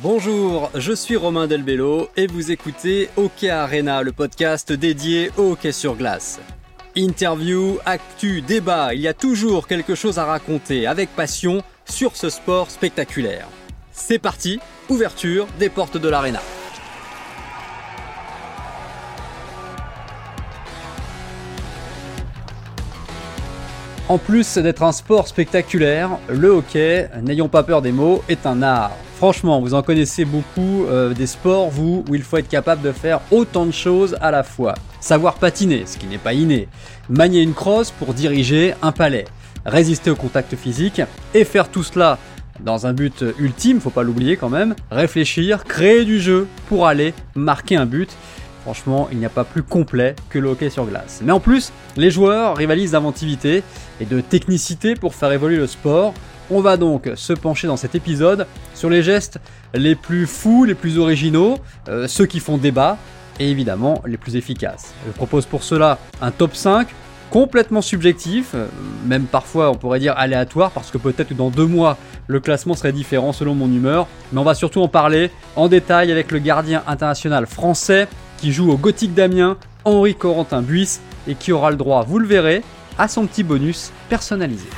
Bonjour, je suis Romain Delbello et vous écoutez Hockey Arena, le podcast dédié au hockey sur glace. Interview, actu, débat, il y a toujours quelque chose à raconter avec passion sur ce sport spectaculaire. C'est parti, ouverture des portes de l'arena. En plus d'être un sport spectaculaire, le hockey, n'ayons pas peur des mots, est un art. Franchement, vous en connaissez beaucoup euh, des sports, vous, où il faut être capable de faire autant de choses à la fois. Savoir patiner, ce qui n'est pas inné. Manier une crosse pour diriger un palais. Résister au contact physique. Et faire tout cela dans un but ultime, faut pas l'oublier quand même. Réfléchir, créer du jeu pour aller marquer un but. Franchement, il n'y a pas plus complet que le hockey sur glace. Mais en plus, les joueurs rivalisent d'inventivité et de technicité pour faire évoluer le sport. On va donc se pencher dans cet épisode sur les gestes les plus fous, les plus originaux, euh, ceux qui font débat et évidemment les plus efficaces. Je propose pour cela un top 5 complètement subjectif, euh, même parfois on pourrait dire aléatoire, parce que peut-être dans deux mois le classement serait différent selon mon humeur, mais on va surtout en parler en détail avec le gardien international français qui joue au Gothique d'Amiens, Henri Corentin Buisse, et qui aura le droit, vous le verrez, à son petit bonus personnalisé.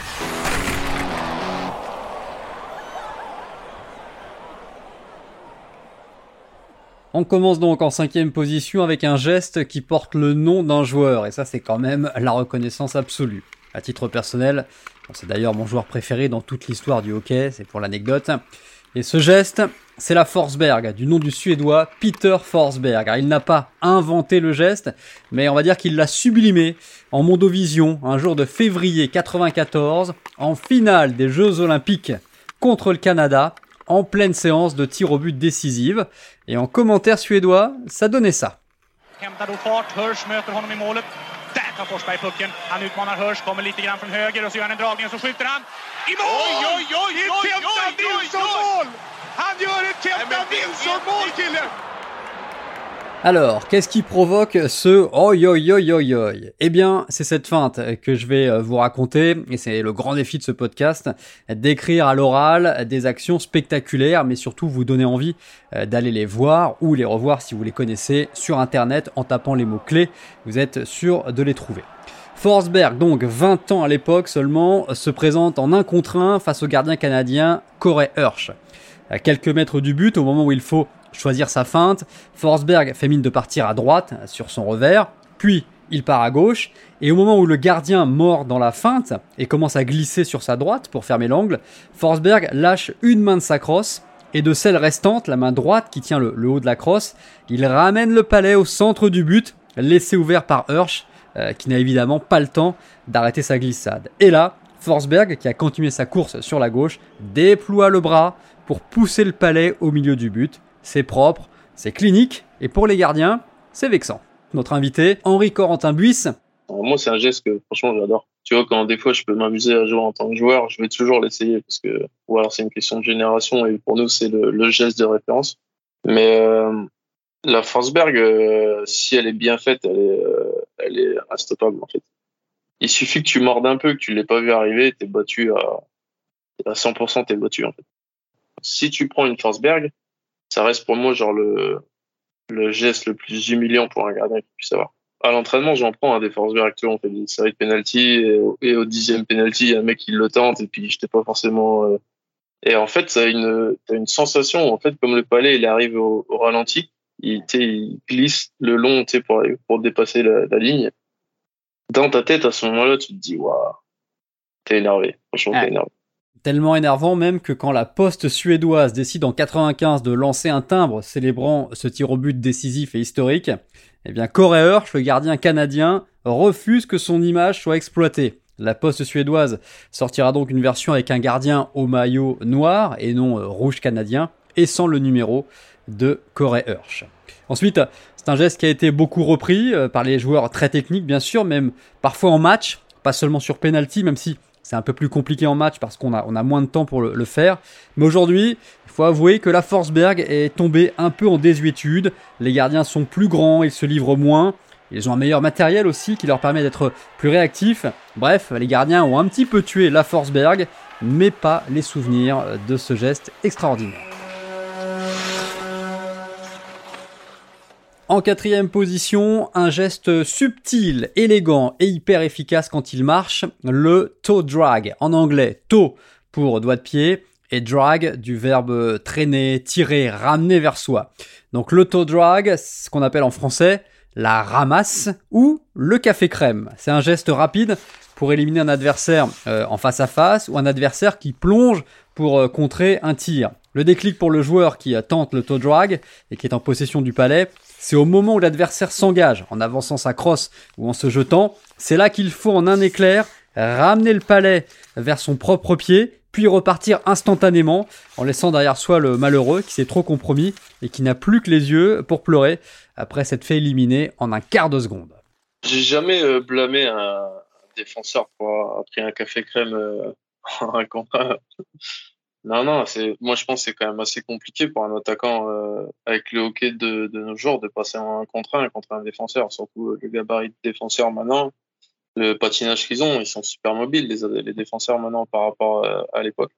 On commence donc en cinquième position avec un geste qui porte le nom d'un joueur, et ça c'est quand même la reconnaissance absolue. À titre personnel, c'est d'ailleurs mon joueur préféré dans toute l'histoire du hockey, c'est pour l'anecdote. Et ce geste, c'est la Forsberg, du nom du Suédois Peter Forsberg. il n'a pas inventé le geste, mais on va dire qu'il l'a sublimé en Mondovision un jour de février 94, en finale des Jeux Olympiques contre le Canada, en pleine séance de tir au but décisive. Et en commentaire suédois, ça donnait ça. Alors, qu'est-ce qui provoque ce oi oi oi oi oi? Eh bien, c'est cette feinte que je vais euh, vous raconter, et c'est le grand défi de ce podcast, d'écrire à l'oral des actions spectaculaires, mais surtout vous donner envie euh, d'aller les voir ou les revoir si vous les connaissez sur internet en tapant les mots-clés, vous êtes sûr de les trouver. Forsberg, donc 20 ans à l'époque seulement, se présente en un contre un face au gardien canadien Corey Hirsch. À quelques mètres du but, au moment où il faut choisir sa feinte, Forsberg fait mine de partir à droite sur son revers, puis il part à gauche, et au moment où le gardien mord dans la feinte et commence à glisser sur sa droite pour fermer l'angle, Forsberg lâche une main de sa crosse, et de celle restante, la main droite qui tient le, haut de la crosse, il ramène le palais au centre du but, laissé ouvert par Hirsch, euh, qui n'a évidemment pas le temps d'arrêter sa glissade. Et là, Forsberg, qui a continué sa course sur la gauche, déploie le bras pour pousser le palais au milieu du but. C'est propre, c'est clinique, et pour les gardiens, c'est vexant. Notre invité, Henri Corentin Buisse. Moi, c'est un geste que franchement j'adore. Tu vois, quand des fois je peux m'amuser à jouer en tant que joueur, je vais toujours l'essayer parce que, ou alors c'est une question de génération et pour nous c'est le, geste de référence. Mais euh, la Forsberg, euh, si elle est bien faite, elle est, euh, elle est instoppable en fait il suffit que tu mordes un peu, que tu l'aies pas vu arriver, t'es battu à, à 100%, t'es battu en fait. Si tu prends une Forsberg, ça reste pour moi genre le, le geste le plus humiliant pour un gardien qui puisse avoir. À l'entraînement, j'en prends un des Forsberg, tu on fait des séries de penalty et, au dixième penalty, il y a un mec qui le tente et puis j'étais pas forcément. Euh, et en fait, a une, as une sensation, en fait, comme le palais, il arrive au, ralenti, il, il glisse le long, pour, pour dépasser la, la ligne dans ta tête, à ce moment-là, tu te dis, waouh, t'es énervé. Franchement, t'es énervé. Tellement énervant même que quand la poste suédoise décide en 95 de lancer un timbre célébrant ce tir au but décisif et historique, eh bien Corey Hirsch, le gardien canadien, refuse que son image soit exploitée. La poste suédoise sortira donc une version avec un gardien au maillot noir et non euh, rouge canadien et sans le numéro de Corey Hirsch. Ensuite, c'est un geste qui a été beaucoup repris euh, par les joueurs très techniques, bien sûr, même parfois en match, pas seulement sur penalty, même si c'est un peu plus compliqué en match parce qu'on a, moins de temps pour le, faire. Mais aujourd'hui, il faut avouer que la Forsberg est tombée un peu en désuétude. Les gardiens sont plus grands, ils se livrent moins. Ils ont un meilleur matériel aussi qui leur permet d'être plus réactifs. Bref, les gardiens ont un petit peu tué la Forsberg, mais pas les souvenirs de ce geste extraordinaire. En quatrième position, un geste subtil, élégant et hyper efficace quand il marche, le toe drag. En anglais, toe pour doigt de pied et drag du verbe traîner, tirer, ramener vers soi. Donc le toe drag, ce qu'on appelle en français la ramasse ou le café crème. C'est un geste rapide pour éliminer un adversaire euh, en face à face ou un adversaire qui plonge pour euh, contrer un tir. Le déclic pour le joueur qui tente le toe drag et qui est en possession du palais, c'est au moment où l'adversaire s'engage en avançant sa crosse ou en se jetant, c'est là qu'il faut en un éclair ramener le palais vers son propre pied puis repartir instantanément en laissant derrière soi le malheureux qui s'est trop compromis et qui n'a plus que les yeux pour pleurer après s'être fait éliminer en un quart de seconde. J'ai jamais euh, blâmé un défenseur pour avoir pris un café crème euh, en un. Non, non, c'est, moi je pense que c'est quand même assez compliqué pour un attaquant euh, avec le hockey de, nos jours de passer en un contre un contre un défenseur, surtout le gabarit de défenseur maintenant le patinage qu'ils ont, ils sont super mobiles, les, les défenseurs maintenant par rapport euh, à, l'époque.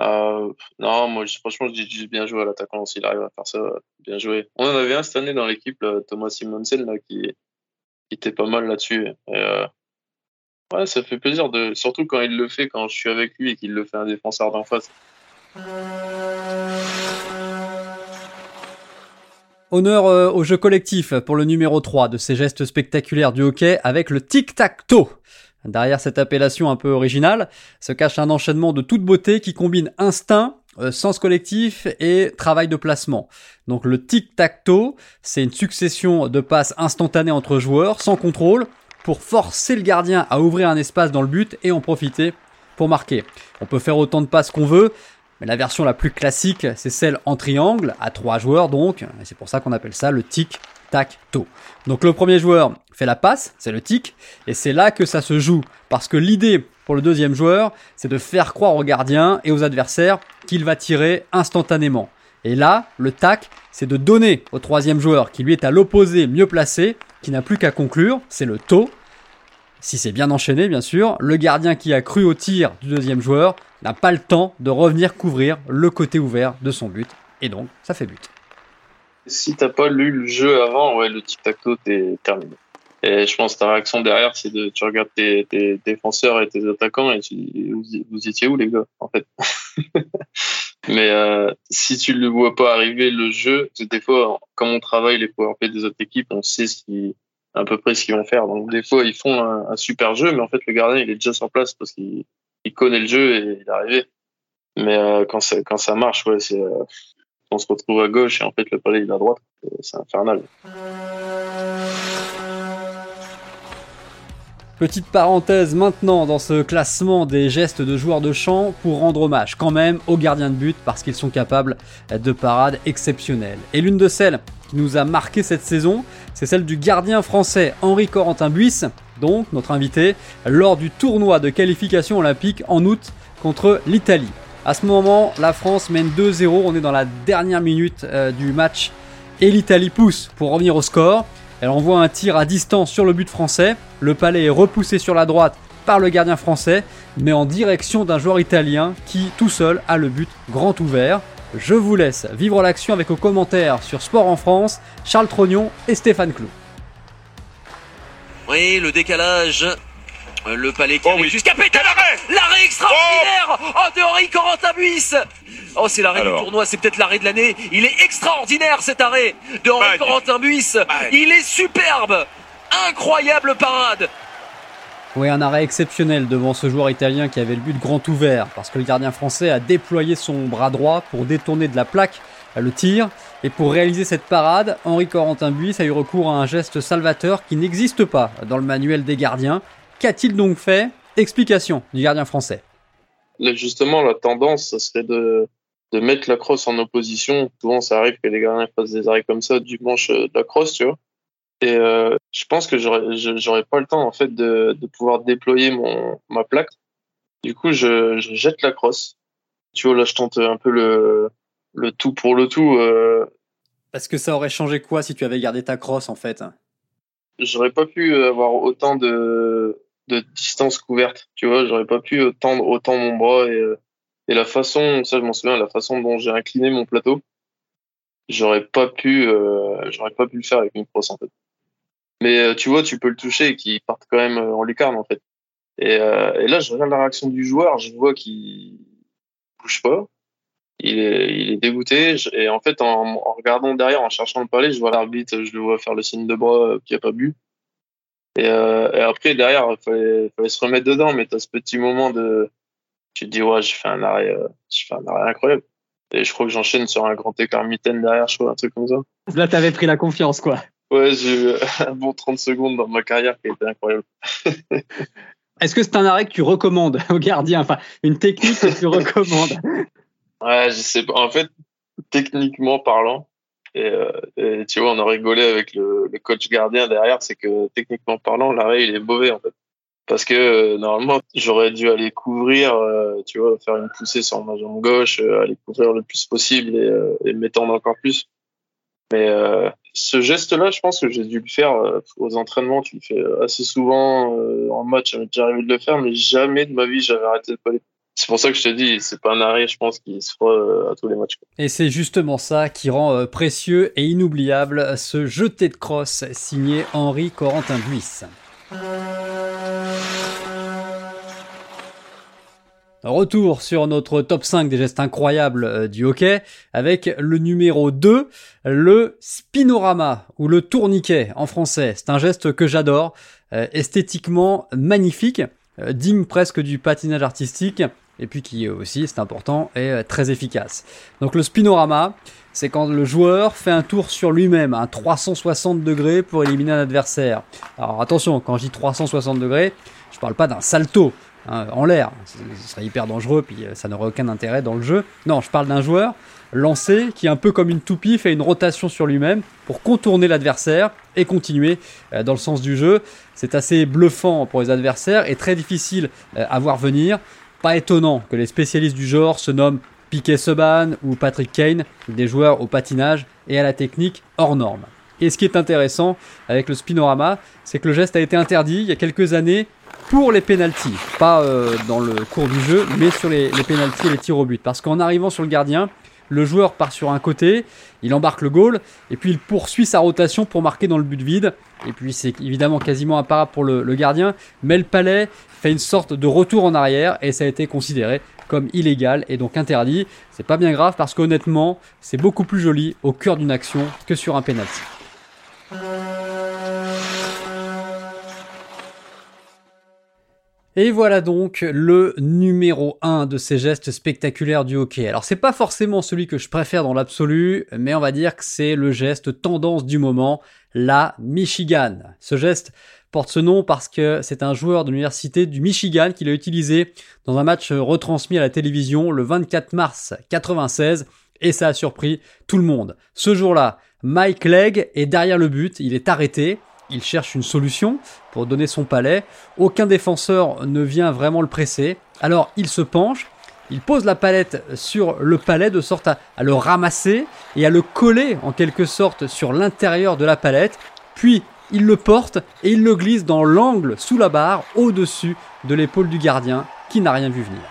Euh, non, moi, franchement, je dis juste bien joué à l'attaquant s'il arrive à faire ça. Bien joué. On en avait un cette année dans l'équipe, Thomas Simonsen, là, qui, était pas mal là-dessus. Euh, ouais, ça fait plaisir, de, surtout quand il le fait, quand je suis avec lui et qu'il le fait un défenseur d'en face. Honneur euh, au jeu collectif pour le numéro 3 de ces gestes spectaculaires du hockey avec le tic-tac-toe. Derrière cette appellation un peu originale se cache un enchaînement de toute beauté qui combine instinct, euh, sens collectif et travail de placement. Donc le tic-tac-toe, c'est une succession de passes instantanées entre joueurs sans contrôle pour forcer le gardien à ouvrir un espace dans le but et en profiter pour marquer. On peut faire autant de passes qu'on veut, mais la version la plus classique, c'est celle en triangle, à trois joueurs donc, et c'est pour ça qu'on appelle ça le tic-tac-toe. Donc le premier joueur fait la passe, c'est le tic, et c'est là que ça se joue, parce que l'idée pour le deuxième joueur, c'est de faire croire au gardien et aux adversaires qu'il va tirer instantanément. Et là, le tac, c'est de donner au troisième joueur, qui lui est à l'opposé mieux placé, qui n'a plus qu'à conclure, c'est le toe. Si c'est bien enchaîné, bien sûr, le gardien qui a cru au tir du deuxième joueur n'a pas le temps de revenir couvrir le côté ouvert de son but. Et donc, ça fait but. Si t'as pas lu le jeu avant, ouais, le tic-tac-toe, t'es terminé. Et je pense que ta réaction derrière, c'est de, tu regardes tes, défenseurs et tes attaquants et tu vous, étiez où les gars, en fait? Mais euh, si tu le vois pas arriver, le jeu, des fois, comme on travaille les powerplay des autres équipes, on sait ce qui, à peu près ce qu'ils vont faire. Donc des fois, ils font un, un, super jeu, mais en fait, le gardien, il est déjà sur place parce qu'il il connaît le jeu et il est arrivé. Mais euh, quand, ça, quand ça marche, ouais, c'est, euh, on se retrouve à gauche et en fait le palais il est à droite. C'est infernal. Petite parenthèse maintenant dans ce classement des gestes de joueurs de champ pour rendre hommage quand même aux gardiens de but parce qu'ils sont capables de parades exceptionnelles. Et l'une de celles qui nous a marqué cette saison, c'est celle du gardien français Henri Corentin Buisse, donc notre invité, lors du tournoi de qualification olympique en août contre l'Italie. À ce moment, la France mène 2-0, on est dans la dernière minute euh, du match et l'Italie pousse pour revenir au score. Elle envoie un tir à distance sur le but français. Le palais est repoussé sur la droite par le gardien français, mais en direction d'un joueur italien qui, tout seul, a le but grand ouvert. Je vous laisse vivre l'action avec aux commentaires sur Sport en France, Charles Trognon et Stéphane Clou. Oui, le décalage. Le palais qui oh jusqu'à péter l'arrêt L'arrêt extraordinaire Oh, de Henri Corentin Buisse Oh, c'est l'arrêt du tournoi, c'est peut-être l'arrêt de l'année. Il est extraordinaire cet arrêt de Henri Corentin Buisse. Il est superbe Incroyable parade oui, un arrêt exceptionnel devant ce joueur italien qui avait le but grand ouvert, parce que le gardien français a déployé son bras droit pour détourner de la plaque le tir. Et pour réaliser cette parade, Henri Corentin Buis a eu recours à un geste salvateur qui n'existe pas dans le manuel des gardiens. Qu'a-t-il donc fait? Explication du gardien français. Justement, la tendance, ce serait de, de mettre la crosse en opposition. Souvent, ça arrive que les gardiens fassent des arrêts comme ça du manche de la crosse, tu vois. Et euh, je pense que j'aurais, j'aurais pas le temps en fait de, de pouvoir déployer mon ma plaque. Du coup, je, je jette la crosse. Tu vois, là, je tente un peu le, le tout pour le tout. Euh... Parce que ça aurait changé quoi si tu avais gardé ta crosse en fait? J'aurais pas pu avoir autant de, de distance couverte. Tu vois, j'aurais pas pu tendre autant mon bras et, et la façon, ça je m'en souviens, la façon dont j'ai incliné mon plateau j'aurais pas pu, euh, j'aurais pas pu le faire avec une crosse en fait. Mais euh, tu vois, tu peux le toucher et qu'il parte quand même en lucarne en fait. Et, et là, je regarde la réaction du joueur, je vois qu'il bouge pas. Il est, il est dégoûté. Et en fait, en, en, regardant derrière, en cherchant le palais, je vois l'arbitre, je le vois faire le signe de bras qui a pas bu. Et, euh, et après, derrière, il fallait, fallait, se remettre dedans, mais tu as ce petit moment de. Tu te dis, ouais, j'ai fait un arrêt, euh, j'ai fait un arrêt incroyable. Et je crois que j'enchaîne sur un grand écart mitaine derrière, je crois, un truc comme ça. Là, t'avais pris la confiance, quoi. Ouais, j'ai eu un bon 30 secondes dans ma carrière qui a été incroyable. Est-ce que c'est un arrêt que tu recommandes au gardien? Enfin, une technique que tu recommandes? Ouais, je sais pas. En fait, techniquement parlant, et, euh, et, tu vois, on a rigolé avec le, coach gardien derrière, c'est que techniquement parlant, l'arrêt il est mauvais en fait. Parce que euh, normalement, j'aurais dû aller couvrir, euh, tu vois, faire une poussée sur ma jambe gauche, aller couvrir le plus possible et, m'étendre encore plus. Mais ce geste-là, je pense que j'ai dû le faire aux entraînements. Tu le fais assez souvent en match, déjà arrivé de le faire, mais jamais de ma vie j'avais arrêté de parler c'est pour ça que je te dis, c'est pas un arrêt, je pense, qui se fera euh, à tous les matchs. Et c'est justement ça qui rend euh, précieux et inoubliable ce jeté de crosse signé Henri Corentin Buis. Retour sur notre top 5 des gestes incroyables euh, du hockey avec le numéro 2, le spinorama ou le tourniquet en français. C'est un geste que j'adore, esthétiquement magnifique, digne presque du patinage artistique et puis qui aussi, c'est important, est euh, très efficace. Donc le spinorama, c'est quand le joueur fait un tour sur lui-même à 360 degrés pour éliminer un adversaire. Alors attention, quand je dis 360 degrés, je parle pas d'un salto hein, en l'air, ce serait hyper dangereux, puis euh, ça n'aurait aucun intérêt dans le jeu. Non, je parle d'un joueur lancé qui, un peu comme une toupie, fait une rotation sur lui-même pour contourner l'adversaire et continuer euh, dans le sens du jeu. C'est assez bluffant pour les adversaires et très difficile à voir venir. Pas étonnant que les spécialistes du genre se nomment Piquet Subban ou Patrick Kane, des joueurs au patinage et à la technique hors norme. Et ce qui est intéressant avec le spinorama, c'est que le geste a été interdit il y a quelques années pour les pénalties, pas euh, dans le cours du jeu, mais sur les, les pénalties et les tirs au but. Parce qu'en arrivant sur le gardien, le joueur part sur un côté, il embarque le goal, et puis il poursuit sa rotation pour marquer dans le but vide. Et puis c'est évidemment quasiment imparable pour le, le, gardien, mais le palais fait une sorte de retour en arrière, et ça a été considéré comme illégal et donc interdit. C'est pas bien grave parce qu'honnêtement, c'est beaucoup plus joli au cœur d'une action que sur un penalty. Et voilà donc le numéro 1 de ces gestes spectaculaires du hockey. Alors c'est pas forcément celui que je préfère dans l'absolu, mais on va dire que c'est le geste tendance du moment, la Michigan. Ce geste porte ce nom parce que c'est un joueur de l'université du Michigan qui l'a utilisé dans un match retransmis à la télévision le 24 mars 96 et ça a surpris tout le monde. Ce jour-là, Mike Legg est derrière le but, il est arrêté, il cherche une solution pour donner son palais. Aucun défenseur ne vient vraiment le presser. Alors il se penche, il pose la palette sur le palais de sorte à le ramasser et à le coller en quelque sorte sur l'intérieur de la palette. Puis il le porte et il le glisse dans l'angle sous la barre au-dessus de l'épaule du gardien qui n'a rien vu venir.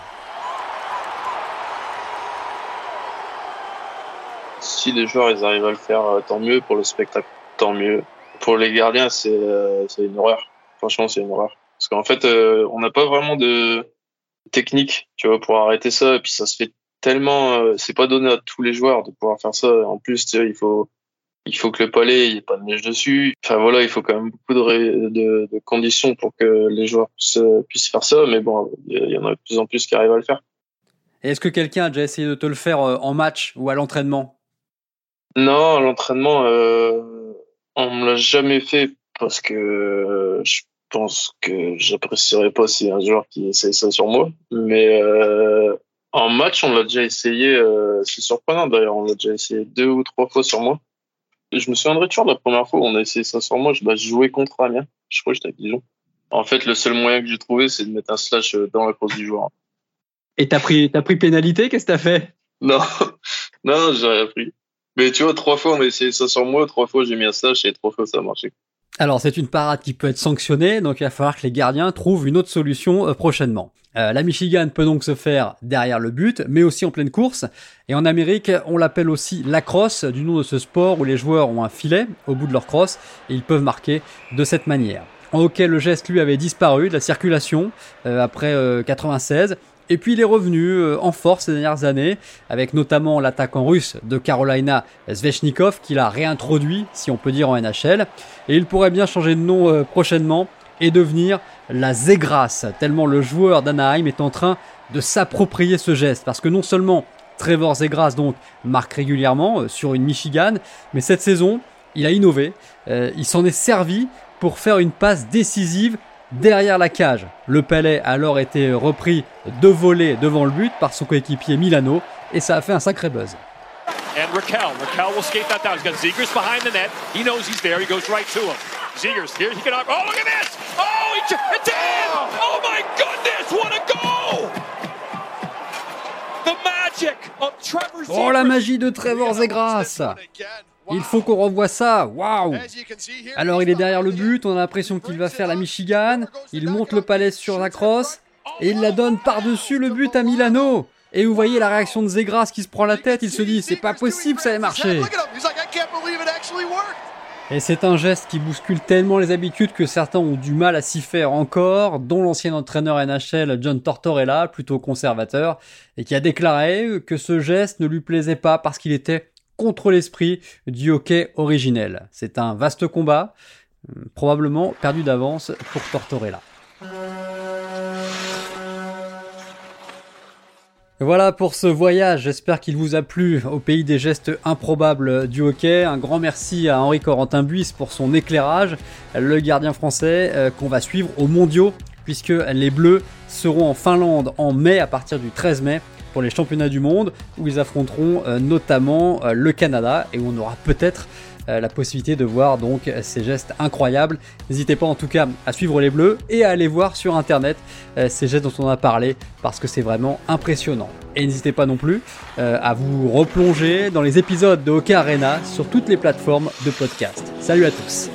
Si les joueurs ils arrivent à le faire, euh, tant mieux pour le spectacle, tant mieux pour les gardiens, c'est euh, une horreur. Franchement, c'est une horreur. Parce qu'en fait, euh, on n'a pas vraiment de technique, tu vois, pour arrêter ça. Et puis ça se fait tellement, c'est pas donné à tous les joueurs de pouvoir faire ça. En plus, il faut, il faut que le palais, il n'y ait pas de neige dessus. Enfin voilà, il faut quand même beaucoup de, de, de conditions pour que les joueurs puissent, puissent faire ça. Mais bon, il y en a de plus en plus qui arrivent à le faire. Est-ce que quelqu'un a déjà essayé de te le faire en match ou à l'entraînement? Non, à l'entraînement. Euh on me l'a jamais fait parce que je pense que j'apprécierais pas si un joueur qui essaye ça sur moi. Mais euh, en match, on l'a déjà essayé. Euh, c'est surprenant d'ailleurs. On l'a déjà essayé deux ou trois fois sur moi. Je me souviendrai toujours de la première fois où on a essayé ça sur moi. Je, bah, jouais contre Amiens. Je crois que j'étais à Dijon. En fait, le seul moyen que j'ai trouvé, c'est de mettre un slash dans la course du joueur. Et t'as pris, t'as pris pénalité? Qu'est-ce que t'as fait? Non, non, j'ai rien pris. Mais tu vois, trois fois on a essayé ça sur moi, trois fois j'ai mis un slash et trois fois ça a marché. Alors c'est une parade qui peut être sanctionnée, donc il va falloir que les gardiens trouvent une autre solution euh, prochainement. Euh, la Michigan peut donc se faire derrière le but, mais aussi en pleine course. Et en Amérique, on l'appelle aussi la crosse, du nom de ce sport où les joueurs ont un filet au bout de leur crosse et ils peuvent marquer de cette manière. En hockey, le geste lui avait disparu de la circulation euh, après 96. Et puis il est revenu euh, en force ces dernières années, avec notamment l'attaquant russe de Carolina, Svechnikov, qui l'a réintroduit, si on peut dire, en NHL. Et il pourrait bien changer de nom euh, prochainement et devenir la Zegras, tellement le joueur d'Anaheim est en train de s'approprier ce geste. Parce que non seulement Trevor Zegras donc marque régulièrement euh, sur une Michigan, mais cette saison, il a innové, il s'en est servi pour faire une passe décisive derrière la cage. Le palais a alors été repris de voler devant le but par son coéquipier Milano et ça a fait un sacré buzz. And Raquel, Raquel will skate that down. He's got Zegers behind the net. He knows he's there. He goes right to him. Zegers, here he can. Oh, look at this! Oh, he it's in! Oh my goodness, what a goal! The magic of Trevor Zegers. Oh la magie de Trevor Zegras! Il faut qu'on revoie ça. Waouh Alors il est derrière le but, on a l'impression qu'il va faire la Michigan. Il monte le palais sur la crosse et il la donne par-dessus le but à Milano. Et vous voyez la réaction de Zegras qui se prend la tête, il se dit c'est pas possible, ça ait marché. Et c'est un geste qui bouscule tellement les habitudes que certains ont du mal à s'y faire encore, dont l'ancien entraîneur NHL John Tortorella, plutôt conservateur, et qui a déclaré que ce geste ne lui plaisait pas parce qu'il était contre l'esprit du hockey originel. C'est un vaste combat, euh, probablement perdu d'avance pour Tortorella. Voilà pour ce voyage, j'espère qu'il vous a plu au pays des gestes improbables du hockey. Un grand merci à Henri Corentin Buis pour son éclairage, le gardien français euh, qu'on va suivre aux mondiaux puisque les Bleus seront en Finlande en mai à partir du 13 mai pour les championnats du monde où ils affronteront euh, notamment euh, le Canada. Et où on aura peut-être la possibilité de voir donc ces gestes incroyables. N'hésitez pas en tout cas à suivre les Bleus et à aller voir sur internet ces gestes dont on a parlé parce que c'est vraiment impressionnant. Et n'hésitez pas non plus à vous replonger dans les épisodes de Hockey Arena sur toutes les plateformes de podcast. Salut à tous